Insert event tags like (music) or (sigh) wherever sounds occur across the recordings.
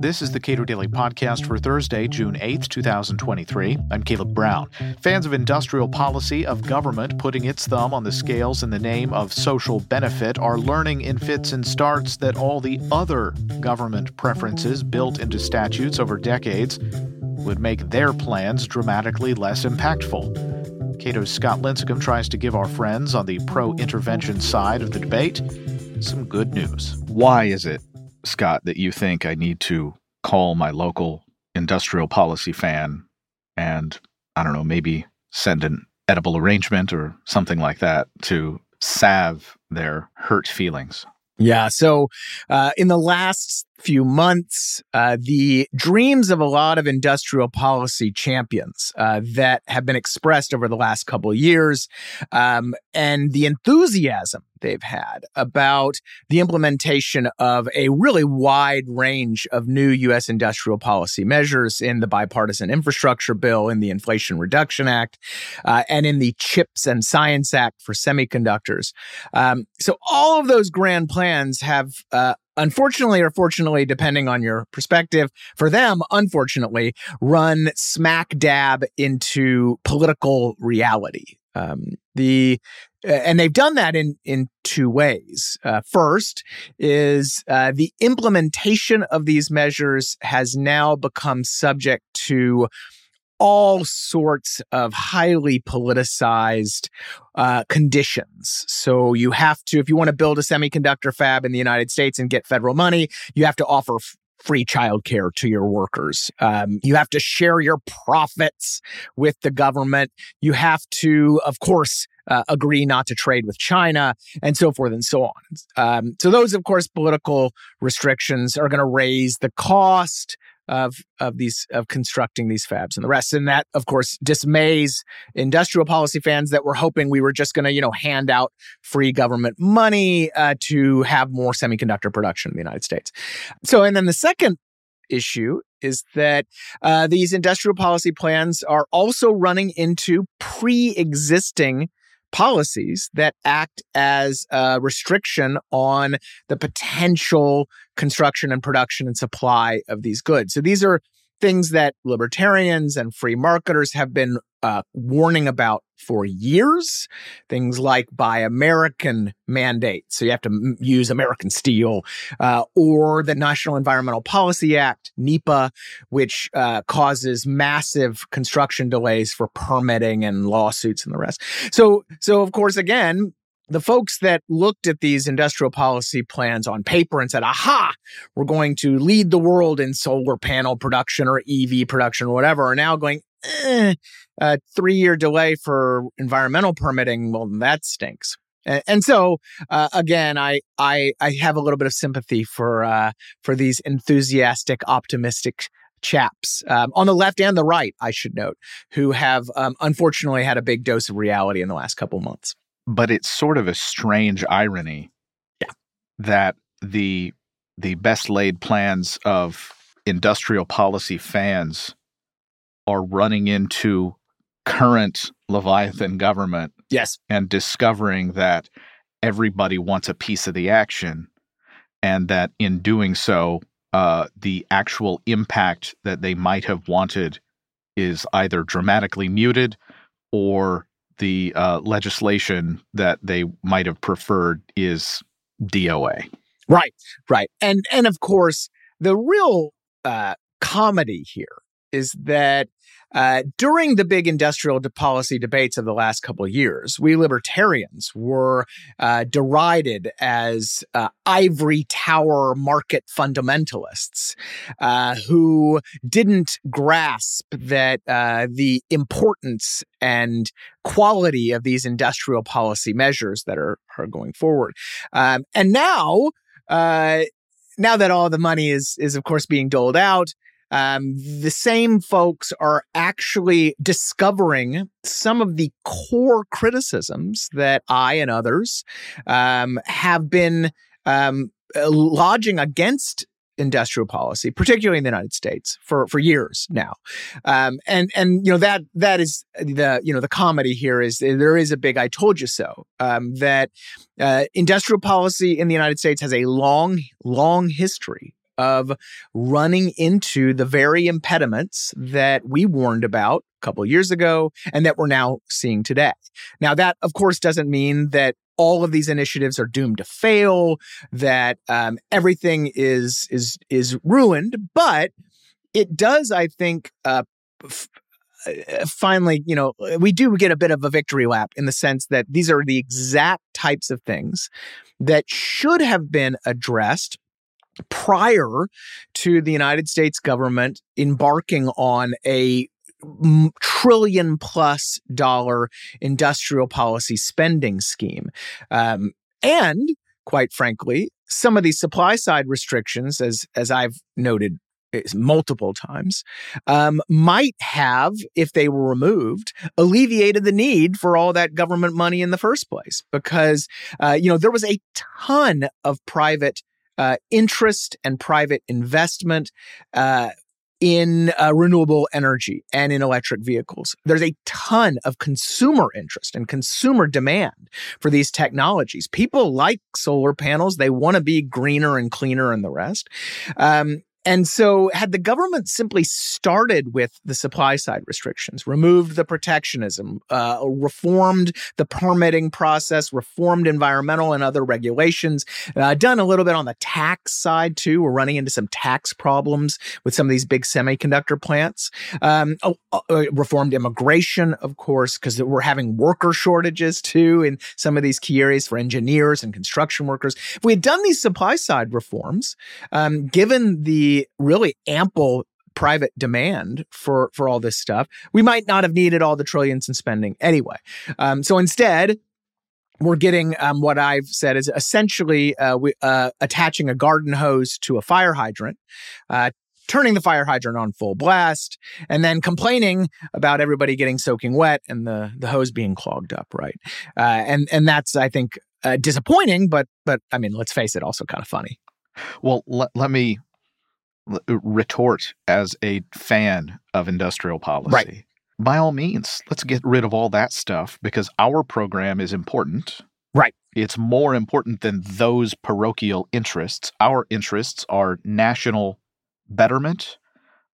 This is the Cato Daily Podcast for Thursday, June 8th, 2023. I'm Caleb Brown. Fans of industrial policy, of government putting its thumb on the scales in the name of social benefit, are learning in fits and starts that all the other government preferences built into statutes over decades would make their plans dramatically less impactful. Cato's Scott Lincicome tries to give our friends on the pro intervention side of the debate some good news. Why is it Scott, that you think I need to call my local industrial policy fan and, I don't know, maybe send an edible arrangement or something like that to salve their hurt feelings? Yeah. So, uh, in the last few months, uh, the dreams of a lot of industrial policy champions uh, that have been expressed over the last couple of years, um, and the enthusiasm they've had about the implementation of a really wide range of new U.S. industrial policy measures in the bipartisan infrastructure bill, in the Inflation Reduction Act, uh, and in the CHIPS and Science Act for semiconductors. Um, so all of those grand plans have uh, unfortunately or fortunately, depending on your perspective, for them, unfortunately, run smack dab into political reality. Um, the and they've done that in in two ways. Uh, first is uh, the implementation of these measures has now become subject to all sorts of highly politicized uh, conditions. So you have to, if you want to build a semiconductor fab in the United States and get federal money, you have to offer f- free childcare to your workers. Um, you have to share your profits with the government. You have to, of course, uh, agree not to trade with China, and so forth and so on. Um, so, those, of course, political restrictions are going to raise the cost of of these of constructing these fabs and the rest. And that of course dismays industrial policy fans that were hoping we were just going to you know hand out free government money uh, to have more semiconductor production in the united states. So and then the second issue is that uh, these industrial policy plans are also running into pre-existing policies that act as a restriction on the potential construction and production and supply of these goods. So these are things that libertarians and free marketers have been uh, warning about for years. Things like Buy American mandates. So you have to use American steel, uh, or the National Environmental Policy Act, NEPA, which uh, causes massive construction delays for permitting and lawsuits and the rest. So, so of course, again, the folks that looked at these industrial policy plans on paper and said, aha, we're going to lead the world in solar panel production or EV production or whatever, are now going, eh, a three year delay for environmental permitting. Well, that stinks. And, and so, uh, again, I, I, I have a little bit of sympathy for, uh, for these enthusiastic, optimistic chaps um, on the left and the right, I should note, who have um, unfortunately had a big dose of reality in the last couple months but it's sort of a strange irony yeah. that the the best laid plans of industrial policy fans are running into current Leviathan government yes and discovering that everybody wants a piece of the action and that in doing so uh, the actual impact that they might have wanted is either dramatically muted or the uh, legislation that they might have preferred is DOA. Right, right, and and of course the real uh, comedy here is that uh, during the big industrial policy debates of the last couple of years, we libertarians were uh, derided as uh, ivory tower market fundamentalists uh, who didn't grasp that uh, the importance and quality of these industrial policy measures that are, are going forward. Um, and now, uh, now that all the money is is of course being doled out, um, the same folks are actually discovering some of the core criticisms that I and others um, have been um, uh, lodging against industrial policy, particularly in the United States, for for years now, um, and and you know that that is the you know the comedy here is there is a big "I told you so." Um, that uh, industrial policy in the United States has a long, long history of running into the very impediments that we warned about a couple years ago and that we're now seeing today. Now, that of course doesn't mean that all of these initiatives are doomed to fail, that um, everything is is is ruined, but it does, I think, uh, f- uh, finally, you know, we do get a bit of a victory lap in the sense that these are the exact types of things that should have been addressed prior to the United States government embarking on a trillion plus dollar industrial policy spending scheme. Um, and quite frankly, some of these supply side restrictions, as as I've noted multiple times, um, might have, if they were removed, alleviated the need for all that government money in the first place. Because, uh, you know, there was a ton of private uh, interest and private investment uh, in uh, renewable energy and in electric vehicles. There's a ton of consumer interest and consumer demand for these technologies. People like solar panels. They want to be greener and cleaner and the rest. Um, and so, had the government simply started with the supply side restrictions, removed the protectionism, uh, reformed the permitting process, reformed environmental and other regulations, uh, done a little bit on the tax side too. We're running into some tax problems with some of these big semiconductor plants. Um, oh, uh, uh reformed immigration, of course, because we're having worker shortages too in some of these key areas for engineers and construction workers. If we had done these supply side reforms, um, given the really ample private demand for for all this stuff, we might not have needed all the trillions in spending anyway. Um, so instead, we're getting um, what I've said is essentially uh, we, uh, attaching a garden hose to a fire hydrant, uh, turning the fire hydrant on full blast, and then complaining about everybody getting soaking wet and the the hose being clogged up. Right, uh, and and that's I think uh, disappointing, but but I mean, let's face it, also kind of funny. Well, let, let me retort as a fan of industrial policy. Right. By all means, let's get rid of all that stuff because our program is important. Right. It's more important than those parochial interests. Our interests are national betterment,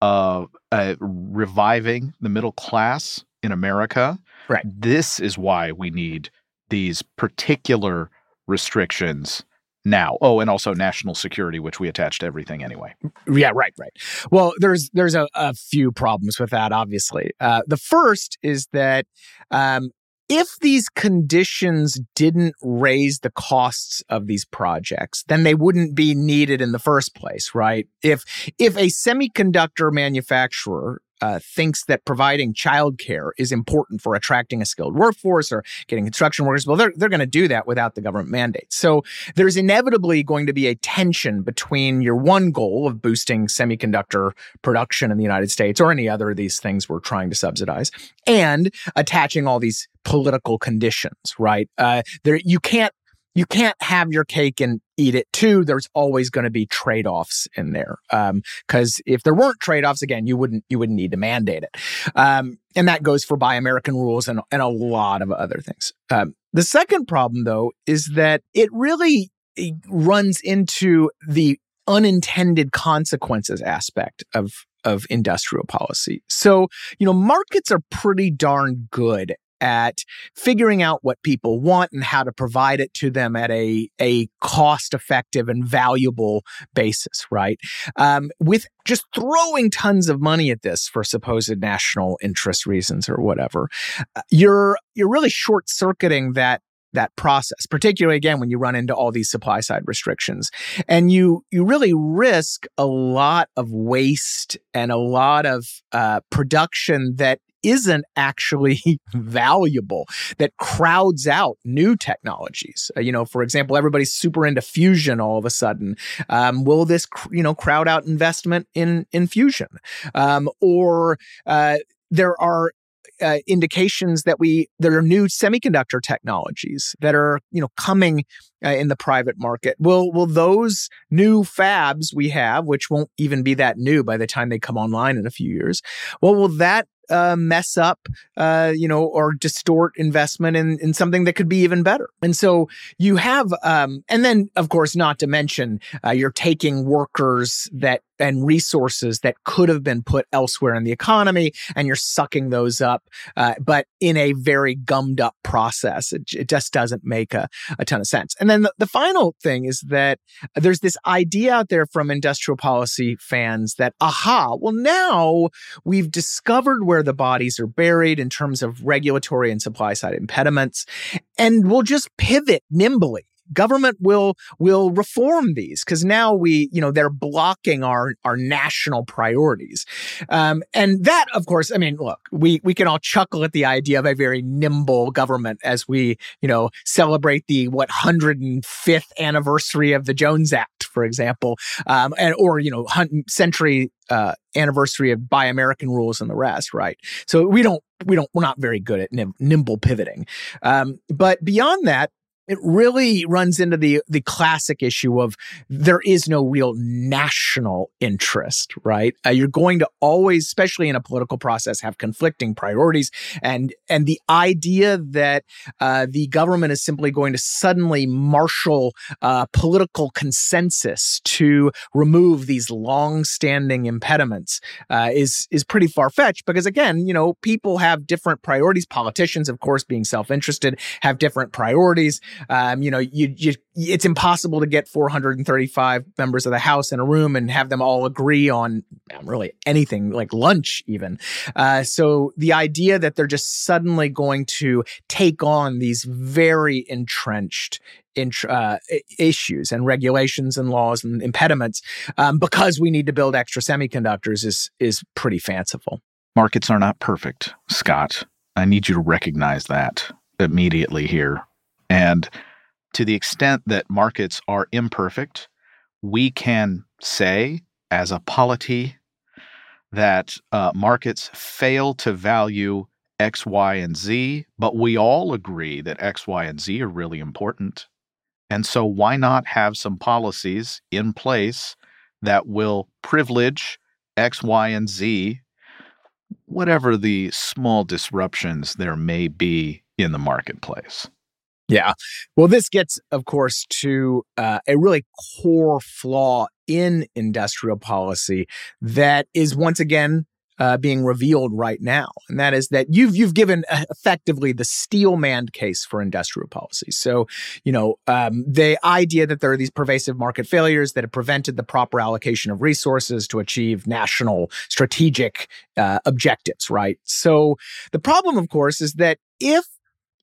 uh, uh, reviving the middle class in America. Right. This is why we need these particular restrictions now. Oh, and also national security, which we attach to everything anyway. Yeah, right, right. Well, there's there's a, a few problems with that. Obviously, uh, the first is that um, if these conditions didn't raise the costs of these projects, then they wouldn't be needed in the first place, right? If if a semiconductor manufacturer uh, thinks that providing childcare is important for attracting a skilled workforce or getting construction workers, well, they're, they're going to do that without the government mandate. So there's inevitably going to be a tension between your one goal of boosting semiconductor production in the United States or any other of these things we're trying to subsidize and attaching all these political conditions, right? Uh, there, you can't you can't have your cake and eat it too. There's always going to be trade offs in there. Because um, if there weren't trade offs, again, you wouldn't you wouldn't need to mandate it. Um, and that goes for Buy American rules and, and a lot of other things. Um, the second problem, though, is that it really runs into the unintended consequences aspect of of industrial policy. So, you know, markets are pretty darn good at figuring out what people want and how to provide it to them at a, a cost effective and valuable basis, right? Um, with just throwing tons of money at this for supposed national interest reasons or whatever, uh, you're, you're really short circuiting that that process particularly again when you run into all these supply side restrictions and you you really risk a lot of waste and a lot of uh, production that isn't actually (laughs) valuable, that crowds out new technologies. Uh, you know, for example, everybody's super into fusion all of a sudden. Um, will this, you know, crowd out investment in in fusion? Um, or uh, there are uh, indications that we there are new semiconductor technologies that are you know coming uh, in the private market. Will will those new fabs we have, which won't even be that new by the time they come online in a few years, well, will that uh, mess up, uh, you know, or distort investment in, in something that could be even better. And so you have, um, and then of course, not to mention, uh, you're taking workers that and resources that could have been put elsewhere in the economy, and you're sucking those up, uh, but in a very gummed up process. It, it just doesn't make a, a, ton of sense. And then the, the final thing is that there's this idea out there from industrial policy fans that, aha, well, now we've discovered where the bodies are buried in terms of regulatory and supply side impediments, and we'll just pivot nimbly government will will reform these because now we you know they're blocking our our national priorities. Um, and that of course i mean look we we can all chuckle at the idea of a very nimble government as we you know celebrate the what 105th anniversary of the jones act for example um, and or you know century uh, anniversary of buy american rules and the rest right? So we don't we don't we're not very good at nim- nimble pivoting. Um, but beyond that it really runs into the the classic issue of there is no real national interest right? Uh, you're going to always especially in a political process have conflicting priorities. And and the idea that uh, the government is simply going to suddenly marshal uh, political consensus to remove these long-standing impediments uh, is is pretty far-fetched because again you know people have different priorities. Politicians of course being self-interested have different priorities um, you know, you, it's impossible to get 435 members of the House in a room and have them all agree on um, really anything, like lunch, even. Uh, so the idea that they're just suddenly going to take on these very entrenched uh, issues and regulations and laws and impediments um, because we need to build extra semiconductors is is pretty fanciful. Markets are not perfect, Scott. I need you to recognize that immediately here. And to the extent that markets are imperfect, we can say as a polity that uh, markets fail to value X, Y, and Z, but we all agree that X, Y, and Z are really important. And so, why not have some policies in place that will privilege X, Y, and Z, whatever the small disruptions there may be in the marketplace? Yeah. Well, this gets, of course, to uh, a really core flaw in industrial policy that is once again uh, being revealed right now, and that is that you've you've given uh, effectively the steelman case for industrial policy. So, you know, um, the idea that there are these pervasive market failures that have prevented the proper allocation of resources to achieve national strategic uh, objectives, right? So, the problem, of course, is that if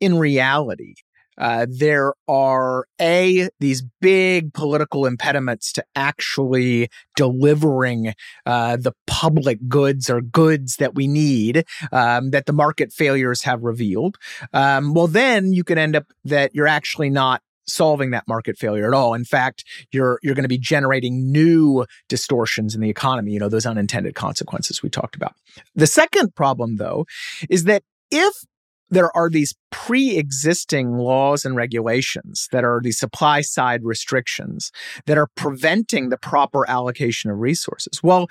in reality uh, there are a these big political impediments to actually delivering uh, the public goods or goods that we need um, that the market failures have revealed. Um, well, then you can end up that you're actually not solving that market failure at all. In fact, you're you're going to be generating new distortions in the economy, you know, those unintended consequences we talked about. The second problem though is that if there are these pre-existing laws and regulations that are the supply side restrictions that are preventing the proper allocation of resources. Well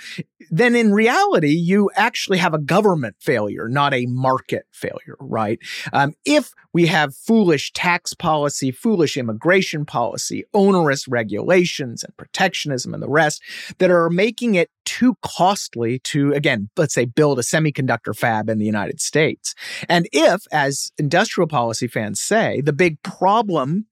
then in reality you actually have a government failure not a market failure right? Um, if we have foolish tax policy foolish immigration policy onerous regulations and protectionism and the rest that are making it too costly to again let's say build a semiconductor fab in the united states. And if as industrial policy fans say the big problem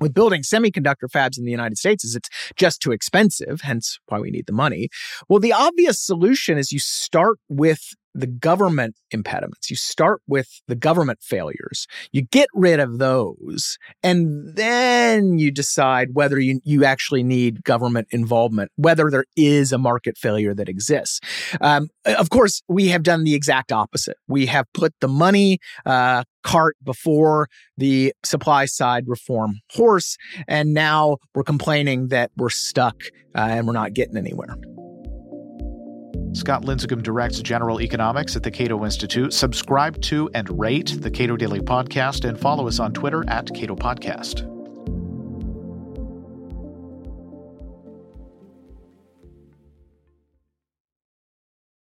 with building semiconductor fabs in the United States is it's just too expensive, hence why we need the money. Well, the obvious solution is you start with the government impediments. You start with the government failures. You get rid of those, and then you decide whether you, you actually need government involvement, whether there is a market failure that exists. Um, of course, we have done the exact opposite. We have put the money uh, cart before the supply side reform horse, and now we're complaining that we're stuck uh, and we're not getting anywhere. Scott Lincicome directs general economics at the Cato Institute. Subscribe to and rate the Cato Daily Podcast and follow us on Twitter at Cato Podcast.